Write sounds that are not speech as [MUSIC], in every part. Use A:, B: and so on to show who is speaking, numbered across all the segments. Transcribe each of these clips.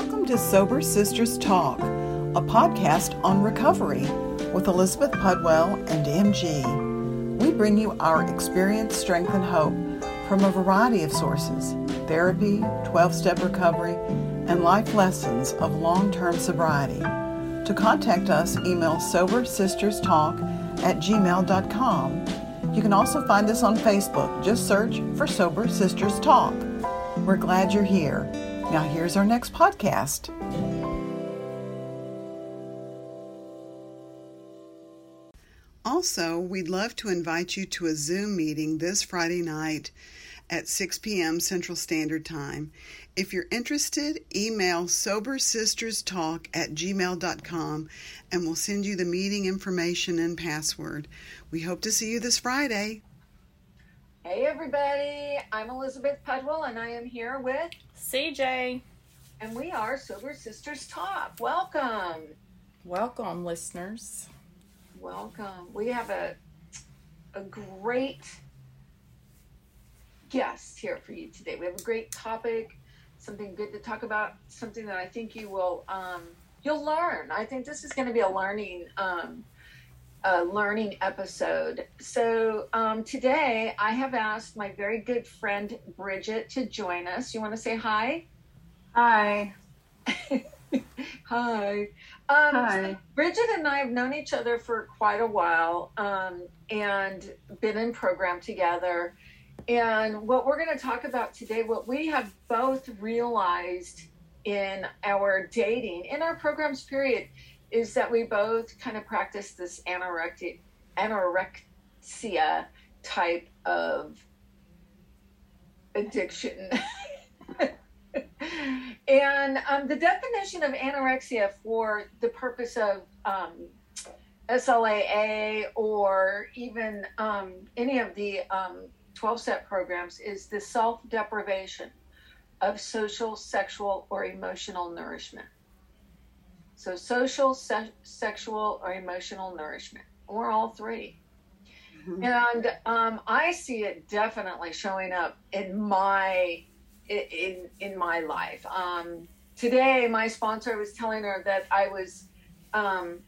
A: Welcome to Sober Sisters Talk, a podcast on recovery with Elizabeth Pudwell and MG. We bring you our experience, strength, and hope from a variety of sources therapy, 12 step recovery, and life lessons of long term sobriety. To contact us, email sobersisterstalk at gmail.com. You can also find us on Facebook. Just search for Sober Sisters Talk. We're glad you're here. Now, here's our next podcast. Also, we'd love to invite you to a Zoom meeting this Friday night at 6 p.m. Central Standard Time. If you're interested, email sobersisterstalk at gmail.com and we'll send you the meeting information and password. We hope to see you this Friday.
B: Hey, everybody. I'm Elizabeth Pudwell and I am here with
C: CJ.
B: And we are Sober Sisters Talk. Welcome.
C: Welcome, listeners.
B: Welcome. We have a a great guest here for you today. We have a great topic, something good to talk about, something that I think you will um, you'll learn. I think this is going to be a learning um, a learning episode. So um, today I have asked my very good friend Bridget to join us. You want to say hi?
D: Hi. [LAUGHS]
B: hi.
D: Um, Hi.
B: Bridget and I have known each other for quite a while um, and been in program together. And what we're going to talk about today, what we have both realized in our dating, in our programs period, is that we both kind of practice this anorexia, anorexia type of addiction. [LAUGHS] and um, the definition of anorexia for the purpose of um, SLAA or even um, any of the 12 um, step programs is the self deprivation of social, sexual, or emotional nourishment. So, social, se- sexual, or emotional nourishment, or all 3 mm-hmm. And um, I see it definitely showing up in my in in my life. Um, today, my sponsor was telling her that I was. Um,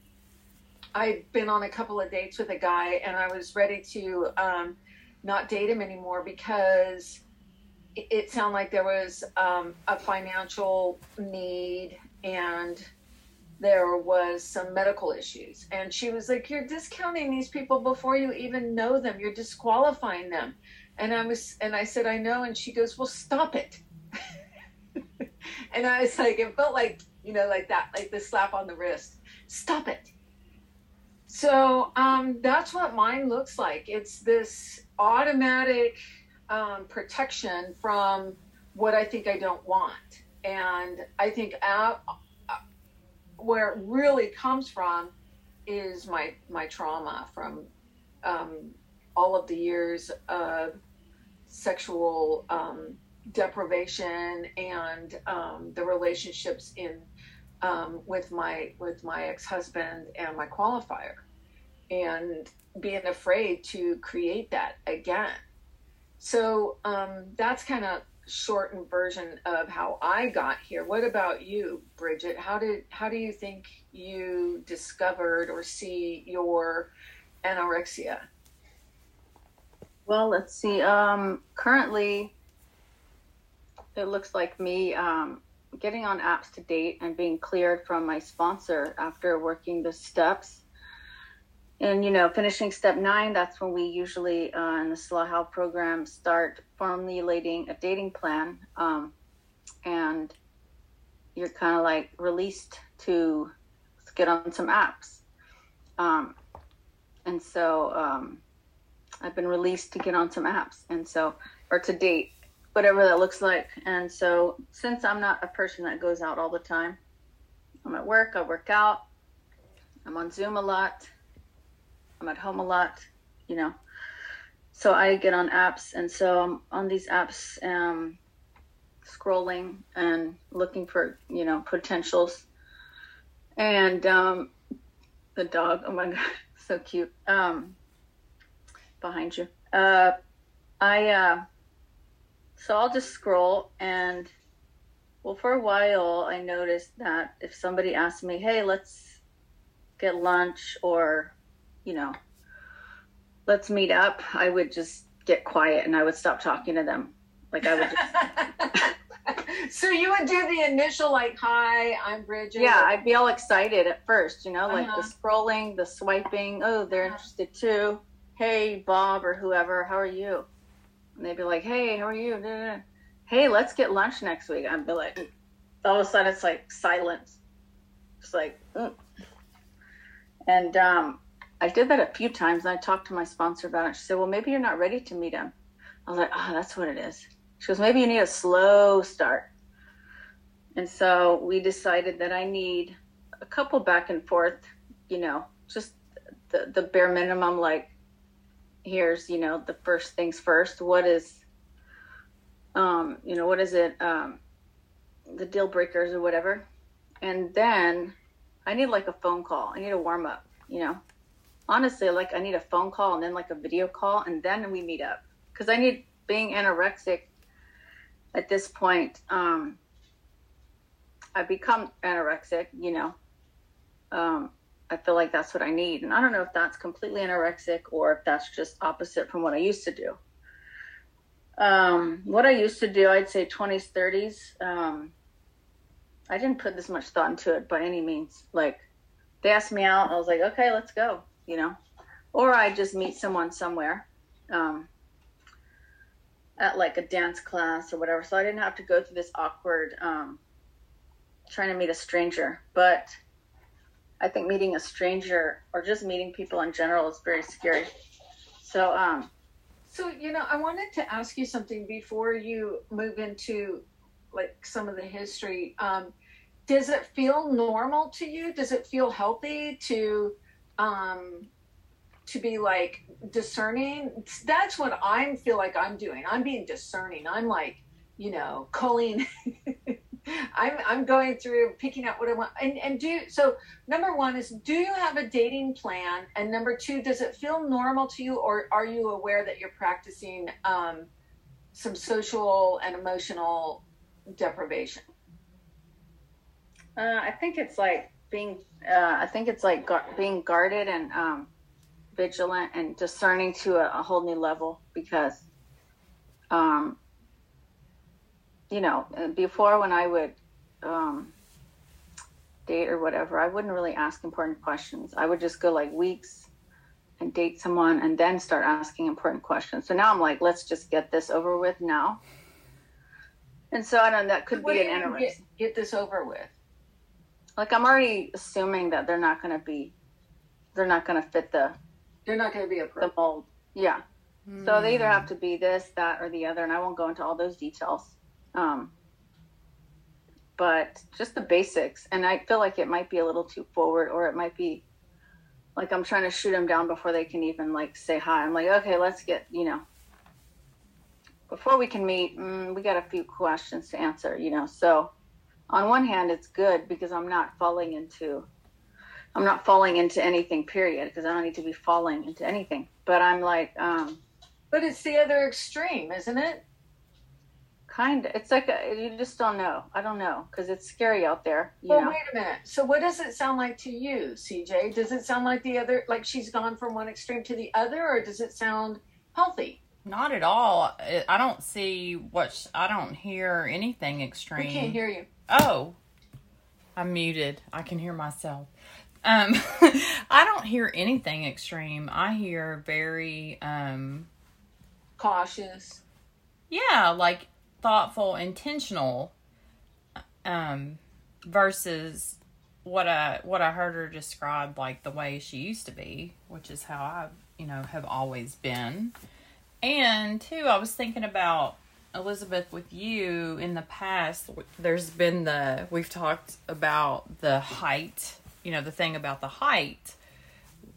B: I've been on a couple of dates with a guy, and I was ready to um, not date him anymore because it, it sounded like there was um, a financial need and there was some medical issues. And she was like, You're discounting these people before you even know them. You're disqualifying them. And I was, and I said, I know. And she goes, well, stop it. [LAUGHS] and I was like, it felt like, you know, like that, like the slap on the wrist. Stop it. So um, that's what mine looks like. It's this automatic um, protection from what I think I don't want. And I think uh, where it really comes from is my my trauma from um, all of the years of sexual um, deprivation and um, the relationships in um, with my with my ex-husband and my qualifier and being afraid to create that again. So um, that's kind of shortened version of how i got here what about you bridget how did how do you think you discovered or see your anorexia
D: well, let's see. Um, currently, it looks like me um, getting on apps to date and being cleared from my sponsor after working the steps. And, you know, finishing step nine, that's when we usually uh, in the Slow Health program start formulating a dating plan. Um, and you're kind of like released to get on some apps. Um, and so, um, I've been released to get on some apps, and so or to date, whatever that looks like. And so, since I'm not a person that goes out all the time, I'm at work. I work out. I'm on Zoom a lot. I'm at home a lot. You know, so I get on apps, and so I'm on these apps, um, scrolling and looking for you know potentials. And um, the dog, oh my [LAUGHS] god, so cute. Um, behind you. Uh, I uh, so I'll just scroll and Well, for a while, I noticed that if somebody asked me, "Hey, let's get lunch," or, you know, "Let's meet up," I would just get quiet and I would stop talking to them. Like I would
B: just. [LAUGHS] so you would do the initial like, "Hi, I'm Bridget."
D: Yeah, I'd be all excited at first, you know, like uh-huh. the scrolling, the swiping. Oh, they're uh-huh. interested too. Hey, Bob or whoever, how are you? And they'd be like, "Hey, how are you?" Hey, let's get lunch next week. I'd be like, all of a sudden it's like silence. It's like, mm. and um, I did that a few times. And I talked to my sponsor about it. She said, "Well, maybe you're not ready to meet him." I was like, "Oh, that's what it is." She goes, "Maybe you need a slow start." And so we decided that I need a couple back and forth, you know, just the the bare minimum. Like, here's you know the first things first. What is, um, you know, what is it? Um, the deal breakers or whatever. And then I need like a phone call. I need a warm up, you know. Honestly, like I need a phone call and then like a video call and then we meet up. Cuz I need being anorexic at this point um I become anorexic, you know. Um I feel like that's what I need. And I don't know if that's completely anorexic or if that's just opposite from what I used to do. Um, what I used to do, I'd say 20s, 30s. Um, I didn't put this much thought into it by any means. Like they asked me out, I was like, okay, let's go, you know, or I just meet someone somewhere, um, at like a dance class or whatever. So I didn't have to go through this awkward, um, trying to meet a stranger. But I think meeting a stranger or just meeting people in general is very scary. So, um,
B: so you know, I wanted to ask you something before you move into like some of the history. Um, does it feel normal to you? Does it feel healthy to um to be like discerning? That's what I feel like I'm doing. I'm being discerning. I'm like, you know, culling [LAUGHS] I'm I'm going through picking out what I want. And and do so number one is do you have a dating plan? And number two, does it feel normal to you or are you aware that you're practicing um some social and emotional deprivation?
D: Uh, I think it's like being. Uh, I think it's like gu- being guarded and um, vigilant and discerning to a, a, whole new level because, um, you know, uh, before when I would um, date or whatever, I wouldn't really ask important questions. I would just go like weeks and date someone and then start asking important questions. So now I'm like, let's just get this over with now. And so I don't know, that could what be an
B: interest. Get, get this over with
D: like I'm already assuming that they're not going to be, they're not going to fit the,
B: they're not going to be a
D: the mold. Yeah. Mm. So they either have to be this, that, or the other, and I won't go into all those details. Um, but just the basics, and I feel like it might be a little too forward, or it might be like I'm trying to shoot them down before they can even like say hi. I'm like, okay, let's get you know. Before we can meet, mm, we got a few questions to answer, you know. So on one hand it's good because i'm not falling into i'm not falling into anything period because i don't need to be falling into anything. But i'm like um
B: but it's the other extreme isn't it?
D: Kind of it's like a, you just don't know. I don't know because it's scary out there
B: well
D: know?
B: wait a minute. So what does it sound like to you cj does it sound like the other like she's gone from one extreme to the other or does it sound healthy?
C: Not at all. I don't see what i don't hear anything extreme.
B: We can't hear you
C: Oh, I'm muted. I can hear myself. Um, [LAUGHS] I don't hear anything extreme. I hear very um
B: cautious.
C: Yeah, like thoughtful, intentional um versus what I what I heard her describe like the way she used to be, which is how I, you know, have always been. And two, I was thinking about Elizabeth, with you in the past, there's been the, we've talked about the height, you know, the thing about the height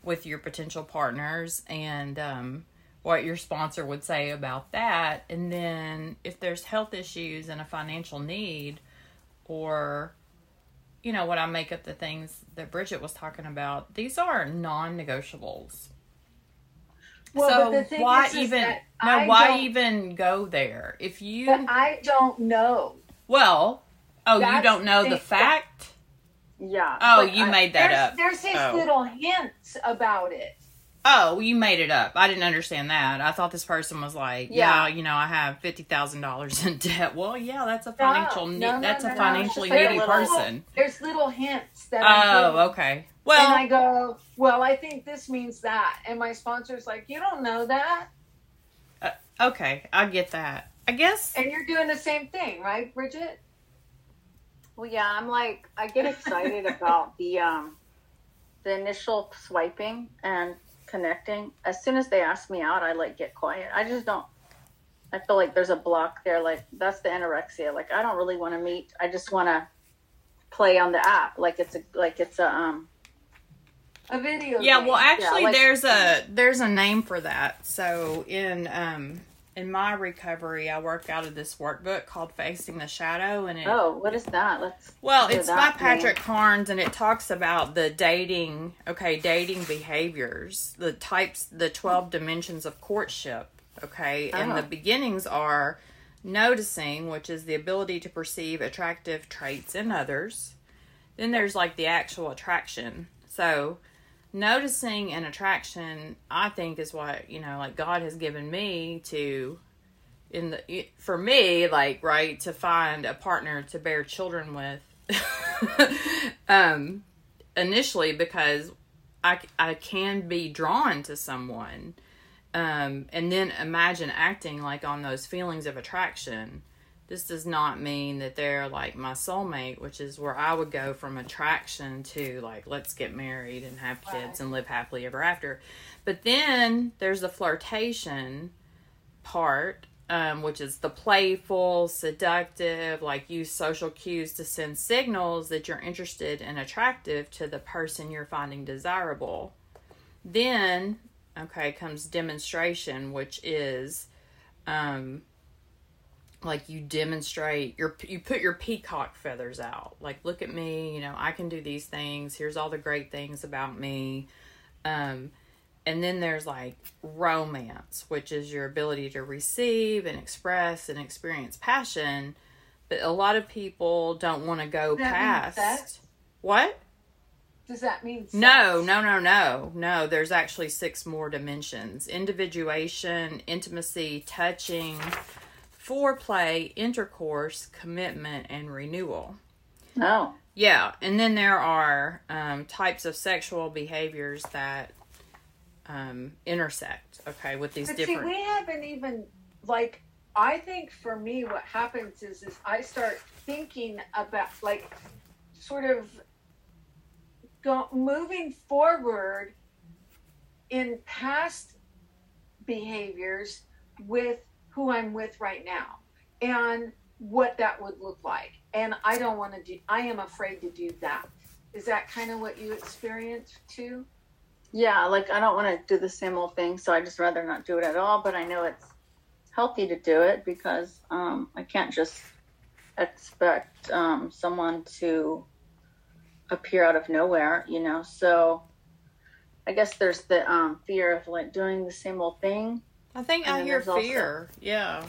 C: with your potential partners and um, what your sponsor would say about that. And then if there's health issues and a financial need, or, you know, what I make up the things that Bridget was talking about, these are non negotiables well, so why is, even is no? I why even go there if you?
B: I don't know.
C: Well, Oh, you don't know
B: the
C: the fact?
D: Yeah.
C: Oh, you
D: I-
C: made that
B: there's,
C: up.
B: there's his
C: Oh.
B: little hints about it.
C: Oh, you made it up. I didn't understand that. I thought this person was like, yeah,
D: Yeah.
C: you know, I have fifty thousand dollars in debt. Well, yeah, that's a financial.
B: no,
C: ne-
B: no,
C: that's
B: no,
C: a
B: no.
C: financially needy
D: like a little-
C: person.
B: There's little hints that. I'm
C: Oh,
B: getting.
C: Okay.
B: and
C: Well,
B: I go, well, I think this means that, and my sponsor's like, you don't know that,
C: okay, I get that. I guess.
B: and you're doing the same thing, right, Bridget?
D: Well, yeah, I'm like, I get excited about the um, the initial swiping and connecting. As soon as they ask me out, I like get quiet. I just don't. I feel like there's a block there. Like that's the anorexia. Like I don't really want to meet. I just want to play on the app. Like it's a like it's a um.
B: A video.
C: Yeah,
B: game.
C: well, actually,
D: like-
C: there's a there's a name for that. So in um in my recovery, I work out of this workbook called Facing the Shadow, and it
D: Oh, what is that? Let's.
C: Well, it's by Patrick
D: name.
C: Carnes, and it talks about the dating, okay, dating behaviors, the types, the 12 dimensions of courtship, okay? And
D: Oh.
C: the beginnings are noticing, which is the ability to perceive attractive traits in others. Then there's like the actual attraction. So, noticing and attraction, I think, is what, you know, like God has given me to in the for me like right to find a partner to bear children with. [LAUGHS] Um initially because I, I can be drawn to someone um and then imagine acting like on those feelings of attraction this does not mean that they're like my soulmate which is where i would go from attraction to like let's get married and have kids
B: Right.
C: and live happily ever after but then there's the flirtation part, um, which is the playful, seductive, like use social cues to send signals that you're interested and attractive to the person you're finding desirable. Then, okay, comes demonstration, which is um, like you demonstrate your you put your peacock feathers out like look at me you know i can do these things here's all the great things about me um and then there's like romance, which is your ability to receive and express and experience passion. But a lot of people don't want to go
B: Does that mean
C: past. What?
B: Does that mean sex?
C: No, no, no, no. No, there's actually six more dimensions individuation, intimacy, touching, foreplay, intercourse, commitment, and renewal.
D: Oh,
C: Yeah, and then there are um, types of sexual behaviors that um, intersect. Okay, with these
B: But
C: different.
B: see, we haven't even like. I think for me, what happens is, is I start thinking about like, sort of, go moving forward in past behaviors with who I'm with right now, and what that would look like. And I don't want to do. I am afraid to do that. Is that kind of what you experience too?
D: yeah. Like I don't want to do the same old thing, so I just rather not do it at all. But I know it's healthy to do it because um, I can't just expect um, someone to appear out of nowhere, you know. So I guess there's the um, fear of like doing the same old thing.
C: I think
D: and
C: I hear
D: there's also-
C: fear. Yeah.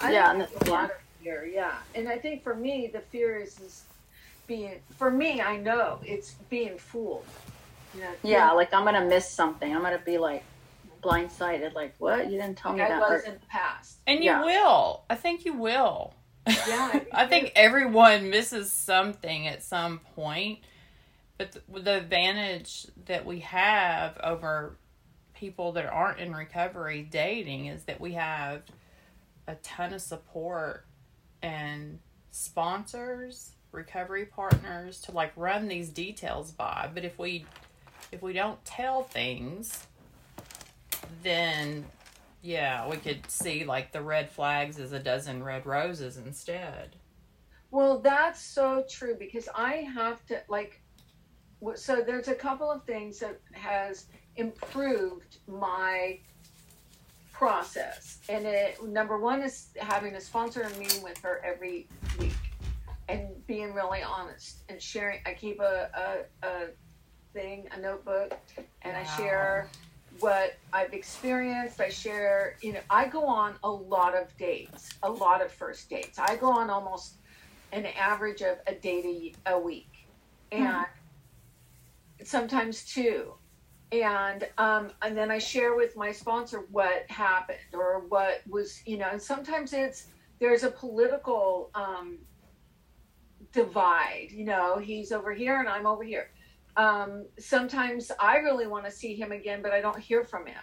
B: I
D: Yeah, and
B: there's a
D: the-
B: lot of fear, yeah. And I think for me, the fear is, is being, for me, I know it's being fooled. You know,
D: Yeah, like I'm gonna miss something. I'm gonna be like blindsided. Like what? You didn't tell
B: like
D: me
B: I
D: that.
B: was
D: Or-
B: in the past.
C: And you
D: Yeah.
C: will. I think you will.
B: Yeah, [LAUGHS] I
C: think everyone misses something at some point. But the, the advantage that we have over people that aren't in recovery dating is that we have a ton of support and sponsors, recovery partners to like run these details by. But if we if we don't tell things, then yeah, we could see like the red flags as a dozen red roses instead.
B: Well, that's so true because I have to like. So there's a couple of things that has improved my process, and it number one is having a sponsor and meeting with her every week, and being really honest and sharing. I keep a a, a thing, a notebook, and I share what I've experienced. I share, you know, I go on a lot of dates, a lot of first dates. I go on almost an average of a date a, a week, and mm-hmm. Sometimes two. And um, and then I share with my sponsor what happened or what was you know. And sometimes it's there's a political um, divide. You know, he's over here and I'm over here. Um, sometimes I really want to see him again, but I don't hear from him.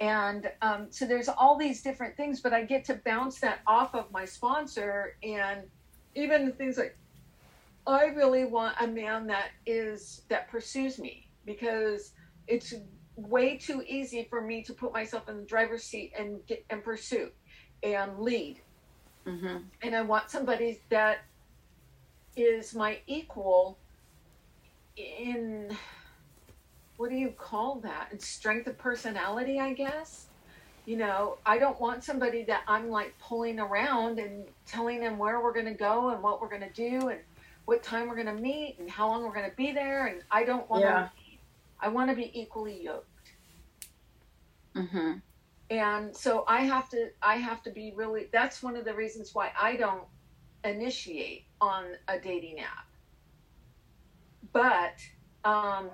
B: And um, so there's all these different things, but I get to bounce that off of my sponsor. And even things like, I really want a man that is, that pursues me because it's way too easy for me to put myself in the driver's seat and get and pursue and lead. Mm-hmm. And I want somebody that is my equal in what do you call that? In strength of personality, I guess. You know, I don't want somebody that I'm like pulling around and telling them where we're going to go and what we're going to do and what time we're going to meet and how long we're going to be there. And I don't want yeah. to. I want to be equally yoked. Mm-hmm. And so I have to. I have to be really. That's one of the reasons why I don't initiate on a dating app. But um,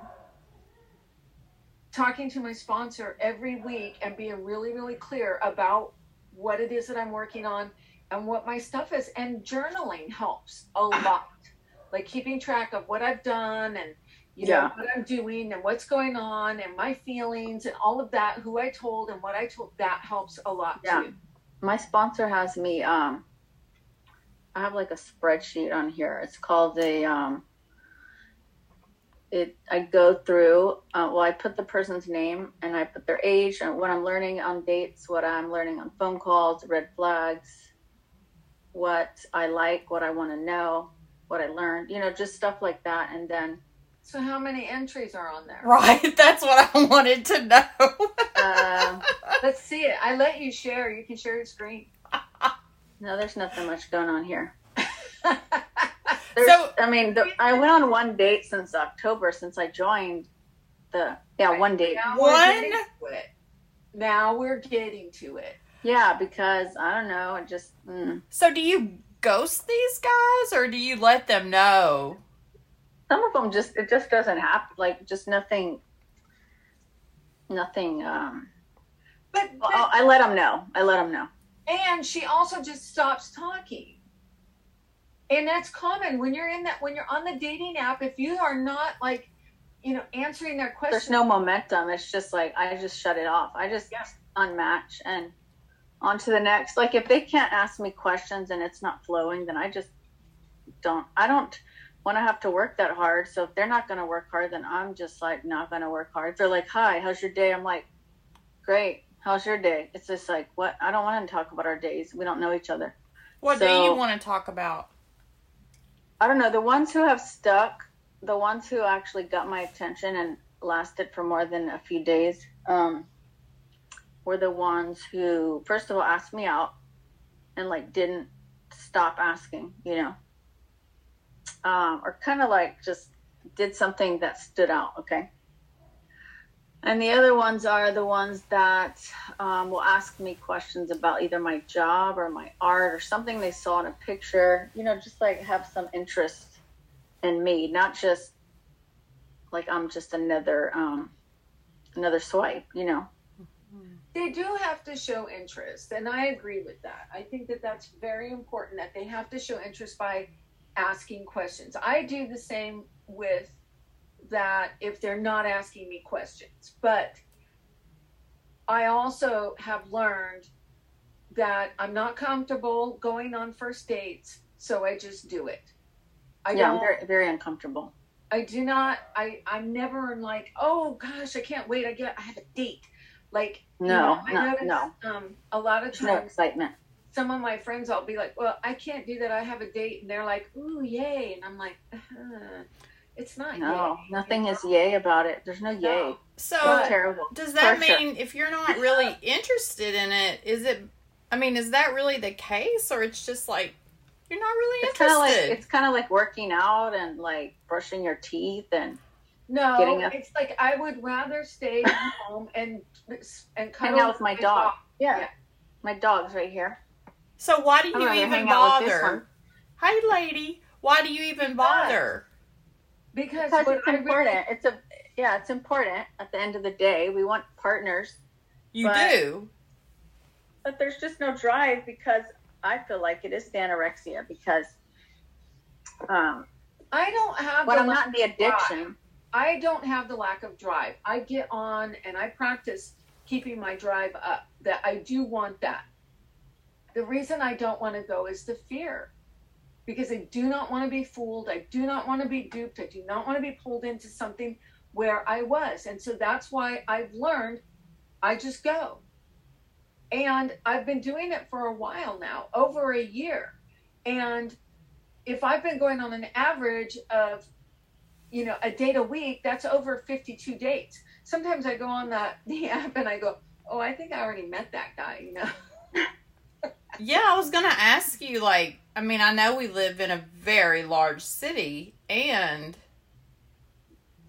B: talking to my sponsor every week and being really, really clear about what it is that I'm working on and what my stuff is. And journaling helps a lot. Like keeping track of what I've done and you know yeah. what I'm doing and what's going on and my feelings and all of that, who I told and what I told, that helps a lot yeah. too.
D: My sponsor has me um I have like a spreadsheet on here. It's called the um, it I go through. Uh, well, I put the person's name and I put their age and what I'm learning on dates, what I'm learning on phone calls, red flags, what I like, what I want to know, what I learned. You know, just stuff like that. And then.
B: So how many entries are on there?
C: Right, [LAUGHS] that's what I wanted to know.
B: uh, [LAUGHS] let's see it. I let you share. You can share your screen. [LAUGHS]
D: No, there's nothing much going on here. so I mean, the, I went on one date since October since I joined the yeah right, one date.
B: Now one. Now we're getting to it.
D: Yeah, because I don't know. It just. Mm.
C: So do you ghost these guys, or do you let them know?
D: Some of them just it just doesn't happen. Like just nothing. Nothing. Um. But, but I let them know. I let them know.
B: And she also just stops talking. And that's common when you're in that when you're on the dating app. If you are not like, you know, answering their questions,
D: there's no momentum. It's just like I just shut it off. I just yeah. unmatch and on to the next. Like if they can't ask me questions and it's not flowing, then I just don't. I don't want to have to work that hard. So if they're not going to work hard, then I'm just like not going to work hard. If they're like, "Hi, how's your day?" I'm like, "Great." How's your day? It's just like, what? I don't want to talk about our days. We don't know each other.
C: What so, do you want to talk about?
D: I don't know. The ones who have stuck, the ones who actually got my attention and lasted for more than a few days, um, were the ones who, first of all, asked me out and like didn't stop asking, you know, um, or kind of like just did something that stood out. Okay. And the other ones are the ones that um, will ask me questions about either my job or my art or something they saw in a picture, you know, just like have some interest in me, not just like I'm just another um, another swipe, you know.
B: They do have to show interest, and I agree with that. I think that that's very important that they have to show interest by asking questions. I do the same with that if they're not asking me questions. But I also have learned that I'm not comfortable going on first dates, so I just do it.
D: I yeah, I'm very, very uncomfortable.
B: I do not. I I'm never like, oh gosh, I can't wait. I get I have a date. Like
D: no, you know, I no,
B: no. Um, a lot of times,
D: no excitement.
B: Some of my friends, I'll be like, well, I can't do that. I have a date, and they're like, ooh, yay, and I'm like, uh-huh. It's not.
D: No, yay. nothing is yay about it. There's no, no. yay.
C: So terrible. Does that For mean sure. if you're not really interested in it, is it? I mean, is that really the case, or it's just like you're not really
D: it's
C: interested?
D: Kind of like, it's kind of like working out and like brushing your teeth and.
B: No, a, it's like I would rather stay [LAUGHS] home and and
D: hang out with my, my dog. dog. Yeah. yeah. my dog's right here.
C: So why do you even bother? Hey, lady, why do you even bother?
B: Because,
D: Because it's
B: I really-
D: important. It's a yeah, it's important at the end of the day. We want partners,
C: You
D: But-
C: do.
D: but there's just no drive because I feel like it is the anorexia because um,
B: I don't have
D: when
B: the
D: I'm not in the
B: addiction. drive. I don't have the lack of drive. I get on and I practice keeping my drive up. That I do want that. The reason I don't want to go is the fear. Because I do not want to be fooled. I do not want to be duped. I do not want to be pulled into something where I was. And so that's why I've learned I just go. And I've been doing it for a while now, over a year. And if I've been going on an average of you know, a date a week, that's over 52 dates. Sometimes I go on that [LAUGHS] the app and I go, oh, I think I already met that guy, you know. [LAUGHS]
C: Yeah, I was gonna ask you. Like, I mean, I know we live in a very large city, and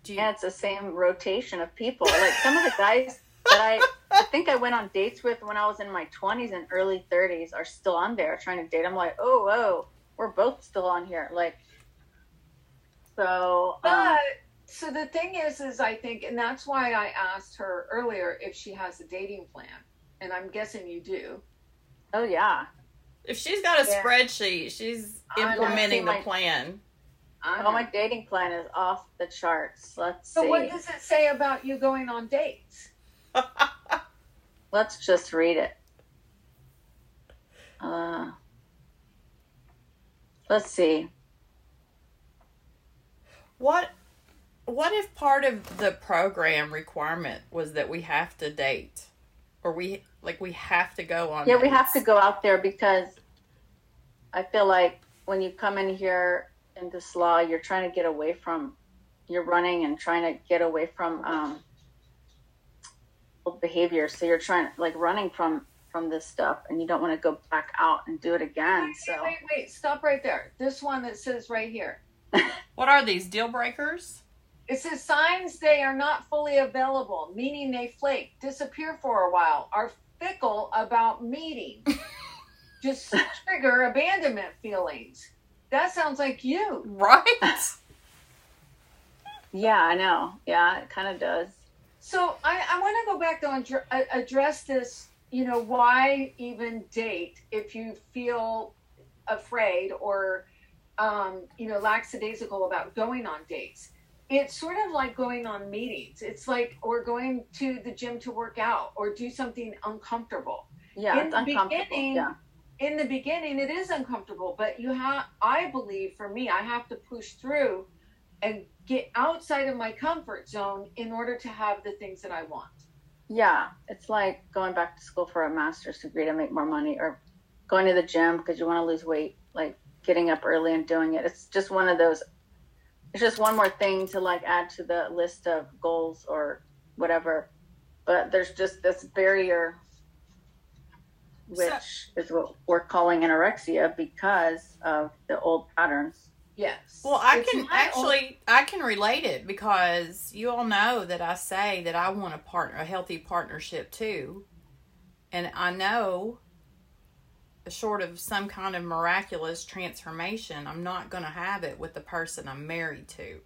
C: do you,
D: yeah, it's the same rotation of people. Like some of the guys that I I think I went on dates with when I was in my 20s and early 30s are still on there trying to date. I'm like, oh, whoa, we're both still on here. Like, so um,
B: But so the thing is, is I think, and that's why I asked her earlier if she has a dating plan, and I'm guessing you do.
D: oh yeah,
C: if she's got a
B: Yeah.
C: spreadsheet, she's implementing the
D: My-
C: plan.
B: I
D: oh my dating plan is off the charts. Let's
B: So
D: see.
B: what does it say about you going on dates? [LAUGHS]
D: Let's just read it. Uh, let's see.
C: What what if part of the program requirement was that we have to date? Or we like we have to go on
D: Yeah, we have to go out there because I feel like when you come in here in this law, you're trying to get away from, you're running and trying to get away from um, old behavior. So you're trying, like, running from from this stuff, and you don't want to go back out and do it again.
B: Wait,
D: So
B: wait, wait, stop right there. This one that says right here.
C: What are these deal breakers?
B: It says signs they are not fully available, meaning they flake, disappear for a while, are fickle about meeting, [LAUGHS] just trigger abandonment feelings. That sounds like you.
C: Right? [LAUGHS]
D: yeah, I know. Yeah, it kind of does.
B: So I, I want to go back though and dr- uh, address this. You know, why even date if you feel afraid or, um, you know, lackadaisical about going on dates? It's sort of like going on meetings. It's like, or going to the gym to work out or do something uncomfortable.
D: Yeah,
B: In
D: it's
B: the
D: uncomfortable.
B: beginning,
D: Yeah,
B: in the beginning it is uncomfortable but you have i believe for me i have to push through and get outside of my comfort zone in order to have the things that i want
D: yeah. It's like going back to school for a master's degree to make more money, or going to the gym because you want to lose weight. Like getting up early and doing it. It's just one of those. It's just one more thing to like add to the list of goals or whatever. But there's just this barrier, which is what we're calling anorexia because of the old patterns.
B: yes
C: Well, I
B: It's
C: can actually I can relate it because you all know that I say that I want a partner a healthy partnership too. And I know short of some kind of miraculous transformation, I'm not going to have it with the person I'm married to.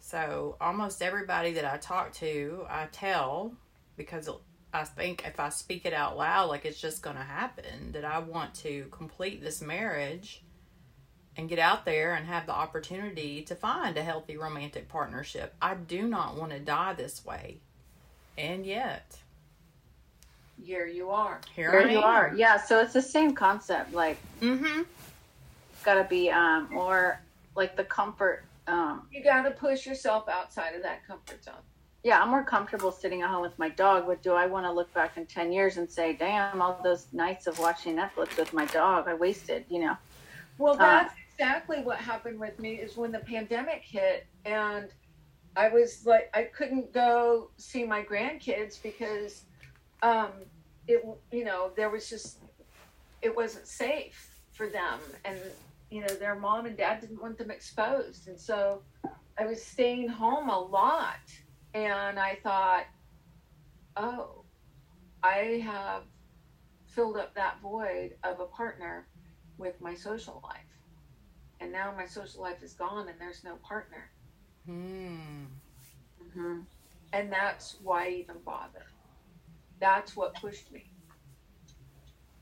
C: So, almost everybody that I talk to, I tell because I think if I speak it out loud like it's just going to happen that I want to complete this marriage and get out there and have the opportunity to find a healthy romantic partnership. I do not want to die this way. And yet,
B: here you are
C: here
D: There
C: I
D: you
C: am.
D: are. Yeah, so it's the same concept. Like
C: Mm-hmm.
D: got to be um or like the comfort um
B: you got to push yourself outside of that comfort zone
D: yeah i'm more comfortable sitting at home with my dog but do i want to look back in 10 years and say damn all those nights of watching netflix with my dog i wasted you know
B: Well,
D: Uh,
B: that's exactly what happened with me is when the pandemic hit and I was like, I couldn't go see my grandkids because, um, it, you know, there was just, it wasn't safe for them. And, you know, their mom and dad didn't want them exposed. And so I was staying home a lot. And I thought, oh, I have filled up that void of a partner with my social life. And now my social life is gone and there's no partner.
C: Hmm.
D: hmm
B: And that's why I even bother. That's what pushed me.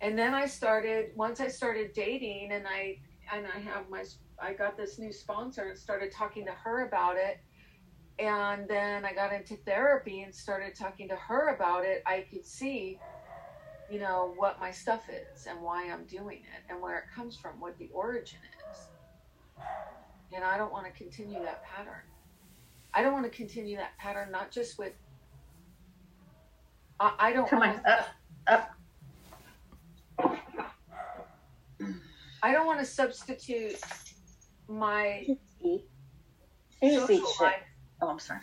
B: And then I started once I started dating and I and I have my I got this new sponsor and started talking to her about it. And then I got into therapy and started talking to her about it. I could see, you know, what my stuff is and why I'm doing it and where it comes from, what the origin is. And I don't want to continue that pattern. I don't want to continue that pattern, not just with. I, I don't
D: Come
B: want
D: on,
B: to.
D: up, up.
B: I don't want to substitute my
D: Eat. Easy
B: social life.
D: Oh, I'm sorry.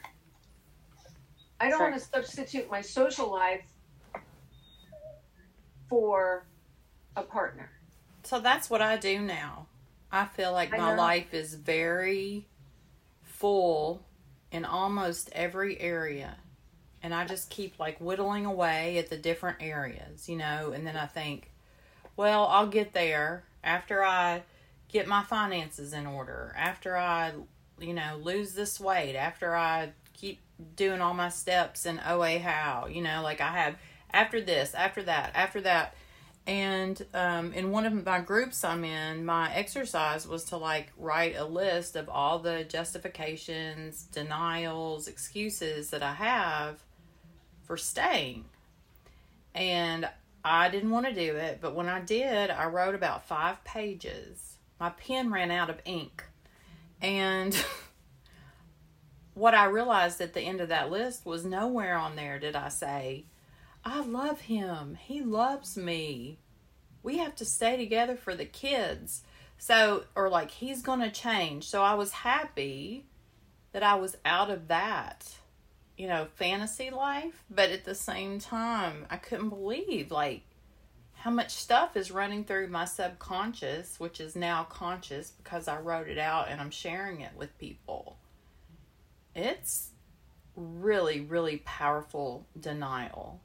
B: I don't
D: Sorry.
B: want to substitute my social life for a partner.
C: So that's what I do now. I feel like
B: I
C: my
B: know.
C: life is very full in almost every area. And I just keep like whittling away at the different areas, you know, and then I think, well, I'll get there after I get my finances in order, after I, you know, lose this weight, after I keep doing all my steps in OA How, you know, like I have after this, after that, after that. And um, in one of my groups I'm in, my exercise was to like write a list of all the justifications, denials, excuses that I have for staying. And I didn't want to do it, but when I did, I wrote about five pages. My pen ran out of ink. And [LAUGHS] what I realized at the end of that list was nowhere on there did I say, I love him. He loves me. We have to stay together for the kids. So, or like, he's going to change. So I was happy that I was out of that, you know, fantasy life. But at the same time, I couldn't believe, like, how much stuff is running through my subconscious, which is now conscious because I wrote it out and I'm sharing it with people. It's really, really powerful denial.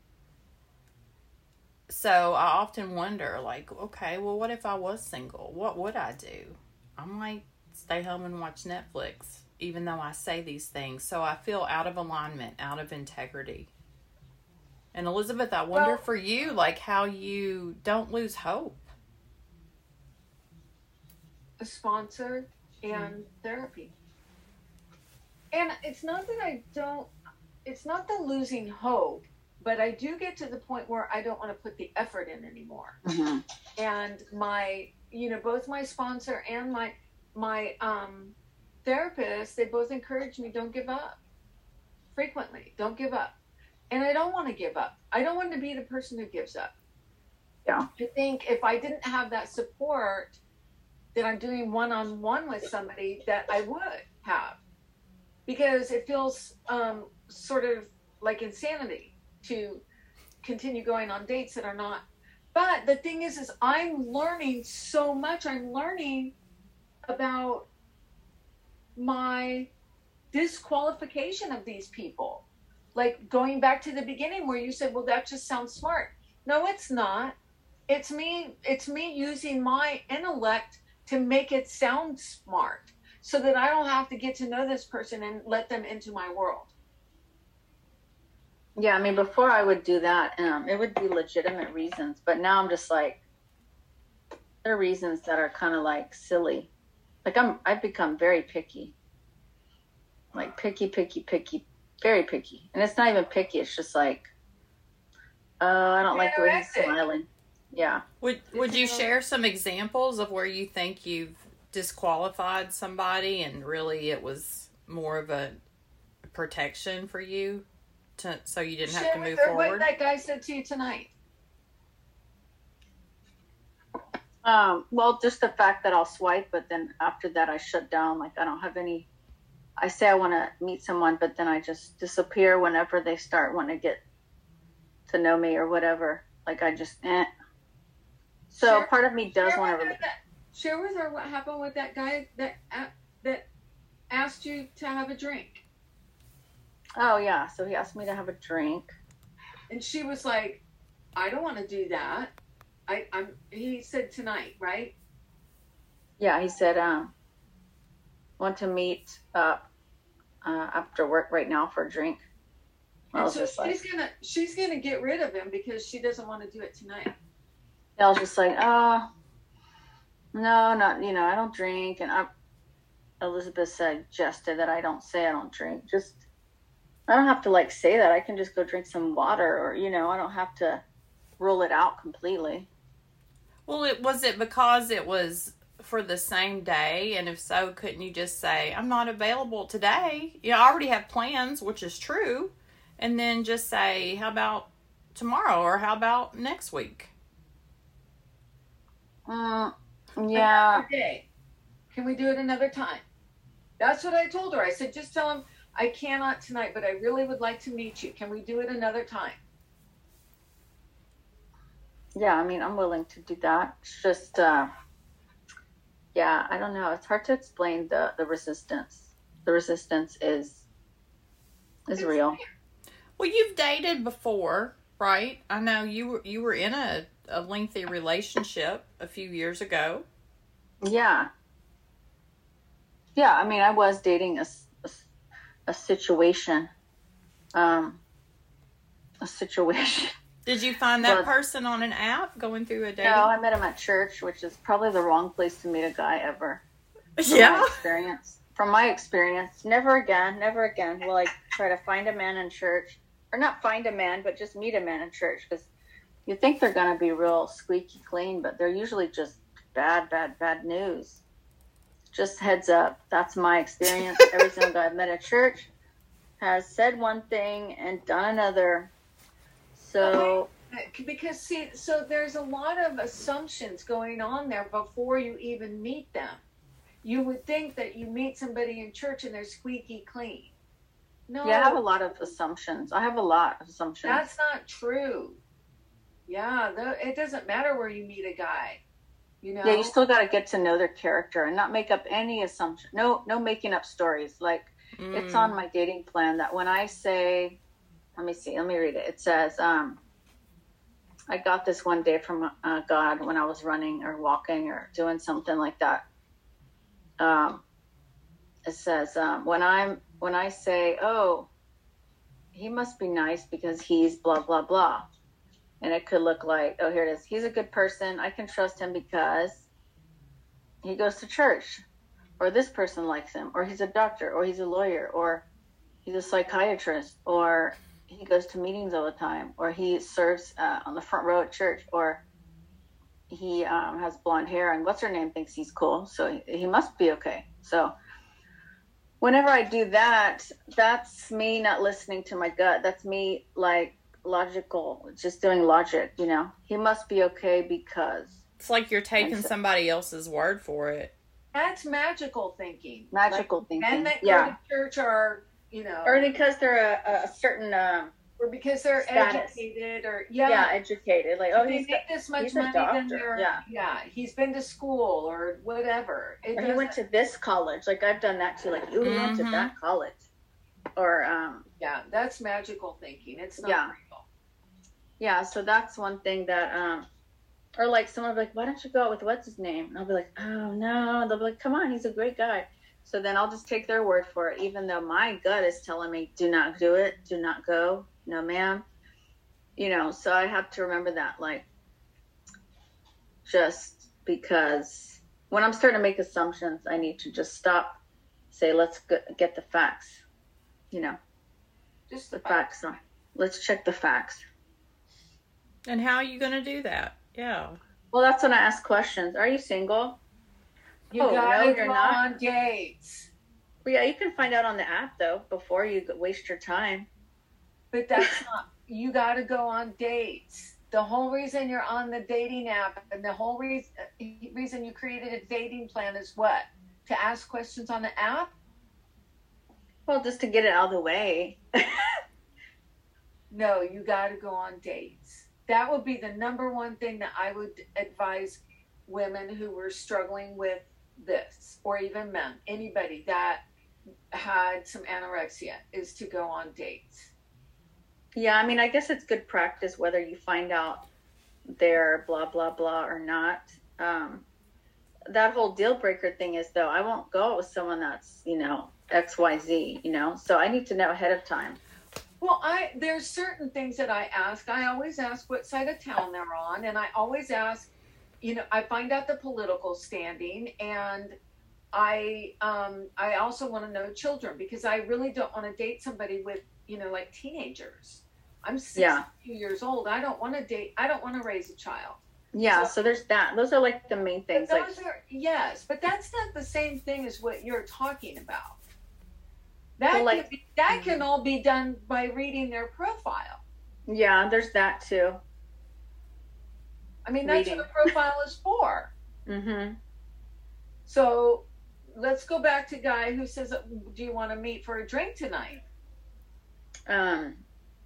C: So I often wonder, like, okay, well, what if I was single? What would I do? I might stay home and watch Netflix, even though I say these things. So I feel out of alignment, out of integrity. And Elizabeth, I wonder
B: Well-
C: for you, like, how you don't lose hope.
B: a sponsor and therapy. And it's not that I don't, it's not the losing hope, but I do get to the point where I don't want to put the effort in anymore.
D: hmm
B: And my, you know, both my sponsor and my, my um, therapist, they both encourage me don't give up frequently. Don't give up. And I don't want to give up. I don't want to be the person who gives up.
D: Yeah.
B: I think if I didn't have that support that I'm doing one on one with somebody, that I would have. Because it feels um, sort of like insanity to continue going on dates that are not. But the thing is, is I'm learning so much. I'm learning about my disqualification of these people. Like going back to the beginning where you said, well, that just sounds smart. No, it's not. It's me, it's me using my intellect to make it sound smart so that I don't have to get to know this person and let them into my world.
D: Yeah, I mean, before I would do that, um, it would be legitimate reasons, but now I'm just like, there are reasons that are kind of like silly. Like I'm, I've become very picky. Like picky, picky, picky, very picky, and it's not even picky. It's just like, uh, I don't like the way he's smiling. Yeah.
C: Would Would you share some examples of where you think you've disqualified somebody and really it was more of a protection for you to so you didn't have to move
B: her what that guy said to you tonight.
D: Um, well, just the fact that I'll swipe, but then after that I shut down. Like I don't have any. I say I want to meet someone, but then I just disappear whenever they start wanting to get to know me or whatever. Like I just, eh. So
B: Share-
D: part of me does want to really.
B: share with her what happened with that guy that a- that asked you to have a drink,
D: Oh yeah, so he asked me to have a drink.
B: and she was like, "I don't want to do that." I, I'm. He said tonight, right?
D: yeah, he said, um, want to meet up uh, after work right now for a drink.
B: And so
D: just like,
B: she's gonna she's gonna get rid of him because she doesn't want to do it tonight.
D: I was just like, oh, no, not you know, I don't drink, and I, Elizabeth suggested that I don't say I don't drink. Just I don't have to like say that. I can just go drink some water, or you know, I don't have to rule it out completely.
C: Well, it was it because it was for the same day, and if so, couldn't you just say I'm not available today? You I already have plans, which is true, and then just say how about tomorrow or how about next week?
D: Mm, yeah,
B: Another day. Can we do it another time? That's what I told her. I said, just tell him I cannot tonight, but I really would like to meet you. Can we do it another time?
D: Yeah. I mean, I'm willing to do that. It's just, uh, yeah, I don't know. It's hard to explain the the resistance. The resistance is is real.
C: Well, you've dated before, right? I know you were you were in a, a lengthy relationship a few years ago.
D: Yeah. Yeah, I mean, I was dating a a situation. Um, a situation.
C: Did you find that person on an app going through a dating?
D: No, I met him at church, which is probably the wrong place to meet a guy ever. From my
C: yeah.
D: experience. From my experience, never again, never again will I try to find a man in church, or not find a man, but just meet a man in church because you think they're going to be real squeaky clean, but they're usually just bad, bad, bad news. Just heads up. That's my experience. Every [LAUGHS] single guy I've met at church has said one thing and done another. So,
B: Uh, Because see, so there's a lot of assumptions going on there before you even meet them. You would think that you meet somebody in church and they're squeaky clean. No,
D: yeah, I have a lot of assumptions. I have a lot of assumptions.
B: that's not true. Yeah, the, it doesn't matter where you meet a guy. You know,
D: Yeah, you still got to get to know their character and not make up any assumption. No, no making up stories. Like it's
C: Mm.
D: on my dating plan that when I say, let me see, let me read it. It says, um, I got this one day from uh, God when I was running or walking or doing something like that. Um, it says um, when I'm when I say, oh, he must be nice because he's blah blah blah, and it could look like, oh, here it is. He's a good person. I can trust him because he goes to church, or this person likes him, or he's a doctor, or he's a lawyer, or he's a psychiatrist, or he goes to meetings all the time, or he serves uh, on the front row at church, or he um, has blonde hair, and what's her name thinks he's cool, so he, he must be okay. So whenever I do that, that's me not listening to my gut. That's me like logical, just doing logic. You know, he must be okay because
C: It's like you're taking
D: so-
C: somebody else's word for it.
B: that's magical thinking.
D: magical
B: Like,
D: thinking.
B: men that go to church are, you know,
D: or because they're a, a certain. Um,
B: or because they're
D: Status.
B: educated, or
D: yeah.
B: yeah,
D: educated. Like, oh,
B: they
D: he's
B: make this much money, then they're
D: yeah.
B: yeah. He's been to school or whatever. It
D: or he went to this college. Like I've done that too. Like, ooh, he went to
C: Mhm.
D: that college. Or um,
B: yeah, that's magical thinking. It's not
D: Yeah.
B: real.
D: yeah. So that's one thing that um, or like someone will be like, why don't you go out with what's his name? And I'll be like, oh no. They'll be like, come on, he's a great guy. So then I'll just take their word for it, even though my gut is telling me, do not do it, do not go, no ma'am. You know, so I have to remember that, like, just because when I'm starting to make assumptions, I need to just stop, say, let's get the facts. You know,
B: Just
D: the
B: the fact.
D: facts. On. Let's check the facts.
C: And how are you going to do that? Yeah.
D: Well, that's when I ask questions. Are you single?
B: You
D: Oh,
B: gotta
D: no,
B: go
D: you're not?
B: on dates.
D: Well, yeah, you can find out on the app though before you waste your time.
B: But that's [LAUGHS] not, you got to go on dates. The whole reason you're on the dating app and the whole reason, reason you created a dating plan is what? To ask questions on the app?
D: Well, just to get it out of the way. [LAUGHS]
B: No, you got to go on dates. That would be the number one thing that I would advise women who were struggling with this, or even men, anybody that had some anorexia, is to go on dates.
D: yeah, I mean, I guess it's good practice whether you find out they're blah blah blah or not. Um, that whole deal breaker thing is though, I won't go with someone that's you know X Y Z. You know, so I need to know ahead of time.
B: Well, I there's certain things that I ask. I always ask what side of town they're on, and I always ask, you know, I find out the political standing, and I um, I also want to know children because I really don't want to date somebody with you know like teenagers. I'm 62
D: Yeah.
B: years old. I don't want to date. I don't want to raise a child.
D: Yeah,
B: So-
D: so there's that. Those are like the main things. Like
B: are yes, but that's not the same thing as what you're talking about. That
D: like-
B: can be, that can all be done by reading their profile.
D: yeah, there's that too.
B: I mean, that's
D: Reading.
B: what a profile is for.
D: Mm-hmm.
B: So let's go back to guy who says, "Do you want to meet for a drink tonight?"
D: Um,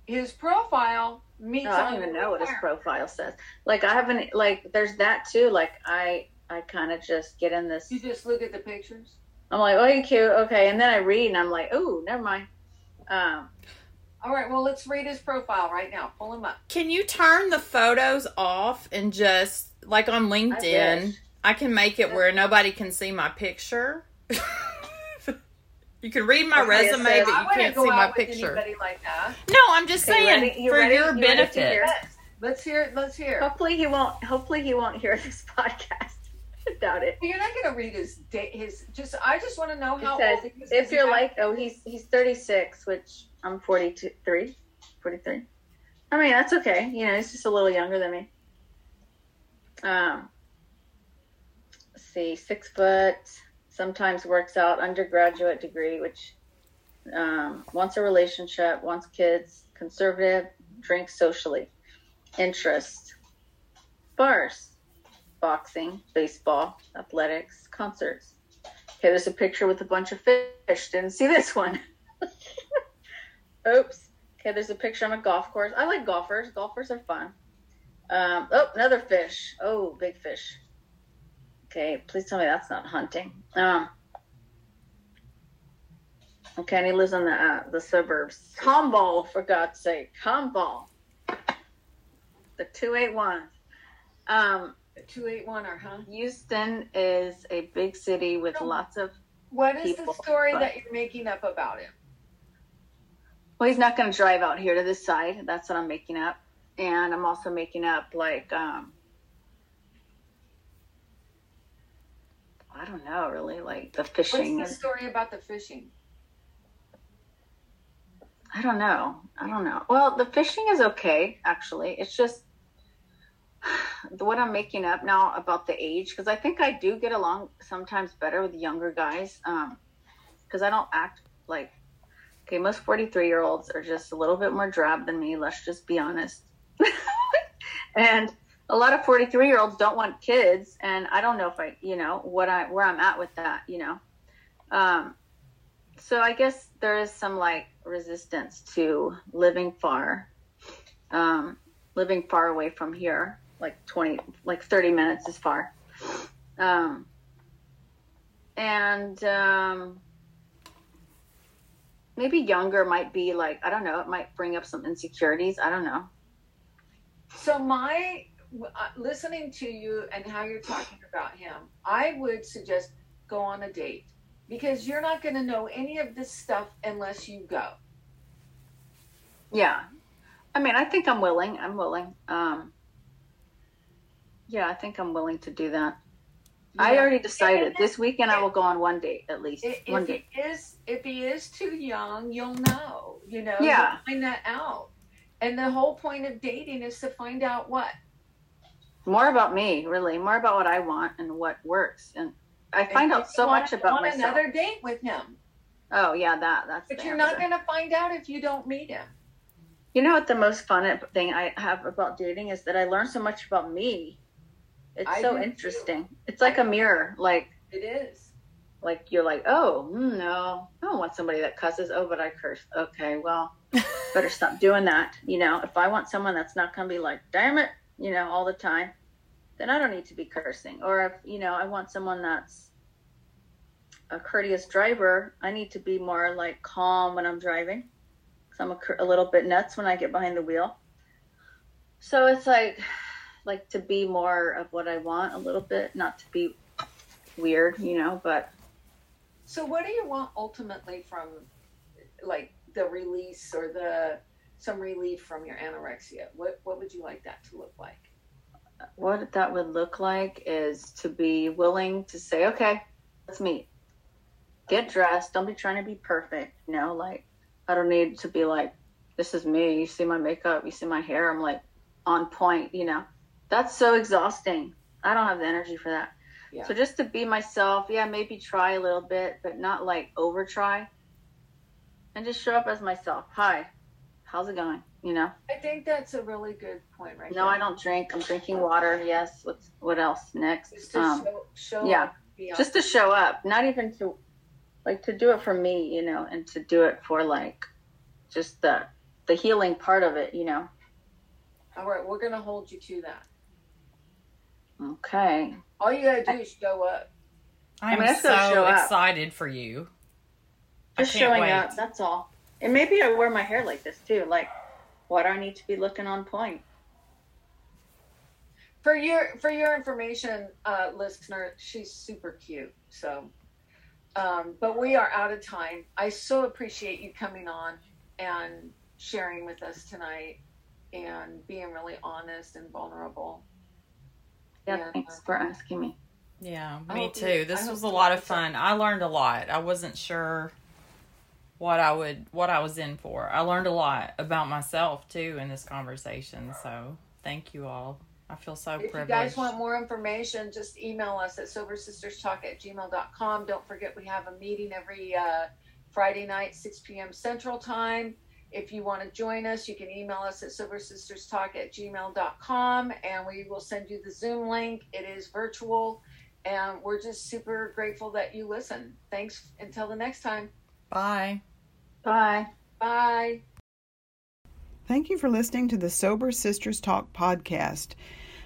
B: His profile meets.
D: no, I don't even know what his profile says. Like I haven't like there's that too. Like I I kind of just get in this.
B: You just look at the pictures.
D: I'm like, oh, you're cute, okay, and then I read and I'm like, oh, never mind. Um,
B: All right, well, let's read his profile right now. Pull him up.
C: Can you turn the photos off and just like on LinkedIn?
D: wish.
C: I, can make it where nobody can see my picture. [LAUGHS] you can read my
D: Okay,
C: resume,
D: says-
C: but you can't
B: go
C: see my
B: with
C: picture.
B: like that.
C: No, I'm just
D: Okay,
C: saying
D: ready?
C: For
D: ready?
C: your
D: You
C: benefit.
D: hear?
B: Let's hear it. Let's hear. it.
D: hopefully he won't. Hopefully he won't hear this [LAUGHS] podcast. Doubt it.
B: You're not going to read his date. His just. I just want to know
D: It
B: how
D: says,
B: old he is.
D: if you're like, oh, he's he's 36, which I'm 42, 3, 43. I mean, that's okay. You know, he's just a little younger than me. Um, see, six foot, sometimes works out, undergraduate degree, which um, wants a relationship, wants kids, conservative, drinks socially, interest, bars, boxing, baseball, athletics, concerts. Okay, there's a picture with a bunch of fish. Didn't see this one. [LAUGHS] Oops. Okay, there's a picture on a golf course. I like golfers. Golfers are fun. Um, oh, another fish. Oh, big fish. Okay, please tell me that's not hunting. Um, okay, and he lives in the uh, the suburbs. Tomball, for God's sake, Tomball. The two eight one. Um,
B: two eight one or huh?
D: Houston is a big city with
B: Oh.
D: lots of.
B: What is
D: People,
B: the story
D: but-
B: that you're making up about him?
D: Well, he's not going to drive out here to this side. That's what I'm making up, and I'm also making up like um, I don't know, really, like the fishing.
B: What's the story about the fishing?
D: I don't know. I don't know. Well, the fishing is okay, actually. It's just [SIGHS] what I'm making up now about the age, because I think I do get along sometimes better with younger guys, because I don't act like. Okay, most 43 year olds are just a little bit more drab than me. Let's just be honest. [LAUGHS] and a lot of 43 year olds don't want kids, and I don't know if I, you know, what I where I'm at with that, you know. Um, so I guess there is some like resistance to living far, um, living far away from here, like 20, like 30 minutes is far. Um, and um, maybe younger might be like, I don't know, it might bring up some insecurities. I don't know.
B: So my uh, listening to you and how you're talking about him, I would suggest go on a date because you're not going to know any of this stuff unless you go.
D: Yeah. I mean, I think I'm willing. I'm willing. Um, yeah, I think I'm willing to do that. I already decided this weekend I will go on one date at least.
B: If,
D: one date.
B: he is if he is too young, you'll know. You know,
D: Yeah.
B: You'll find that out. And the whole point of dating is to find out what.
D: More about me, really. More about what I want and what works. And I find
B: if
D: out so much about
B: on
D: myself.
B: another date with him,
D: Oh yeah, that that's.
B: but you're not going to find out if you don't meet him.
D: You know what the most fun thing I have about dating is that I learn so much about me. It's
B: I
D: so
B: do too.
D: interesting. It's like a mirror. Like
B: It is.
D: like you're like, oh mm, no, I don't want somebody that cusses. Oh, but I curse. Okay, well, [LAUGHS] better stop doing that. You know, if I want someone that's not gonna be like, damn it, you know, all the time, then I don't need to be cursing. Or if you know, I want someone that's a courteous driver, I need to be more like calm when I'm driving. Cause I'm a, a little bit nuts when I get behind the wheel. So it's like, like to be more of what I want a little bit, not to be weird, you know, but
B: So, what do you want ultimately from, like, the release or the some relief from your anorexia? What What would you like that to look like?
D: what that would look like is to be willing to say, okay, let's meet. Get dressed. Don't be trying to be perfect. You know, like I don't need to be like, this is me. You see my makeup, you see my hair. I'm like on point. You know, that's so exhausting. I don't have the energy for that.
B: Yeah.
D: So just to be myself, yeah, maybe try a little bit, but not like over try. And just show up as myself. Hi, how's it going? You know.
B: I think that's a really good point, right?
D: No,
B: there.
D: I don't drink. I'm drinking water. Yes. What's what else next?
B: Just to
D: Um,
B: show, show
D: yeah.
B: up,
D: just to show up, not even to like to do it for me, you know, and to do it for like just the the healing part of it, you know.
B: All right, we're gonna hold you to that.
D: Okay.
B: All you gotta do is show up.
C: I'm
D: I still
C: so
D: show up.
C: excited for you. I
D: Just
C: can't
D: showing
C: wait.
D: up, that's all. And maybe I wear my hair like this too. Like why do I need to be looking on point?
B: For your for your information, uh, listener, she's super cute. So, um, but we are out of time. I so appreciate you coming on and sharing with us tonight and being really honest and vulnerable.
D: Yeah,
B: Yeah.
D: thanks for asking me.
C: Yeah, me
B: hope
C: too.
B: you-
C: This
B: hope
C: was a lot of fun. I learned a lot. I wasn't sure what I would what I was in for. I learned a lot about myself too in this conversation. So thank you all. I feel so
B: If you guys want more information, just email us at sobersisterstalk at gmail.com. Don't forget we have a meeting every uh, Friday night, 6 p.m. Central Time. If you want to join us, you can email us at Sober Sisters Talk at gmail.com and we will send you the Zoom link. It is virtual and we're just super grateful that you listen. Thanks until the next time.
C: Bye.
D: Bye.
B: Bye.
A: Thank you for listening to the Sober Sisters Talk podcast.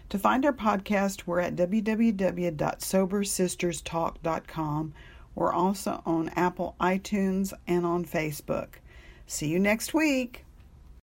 A: To find our podcast, we're at www.sobersisterstalk.com. We're also on Apple iTunes and on Facebook. See you next week.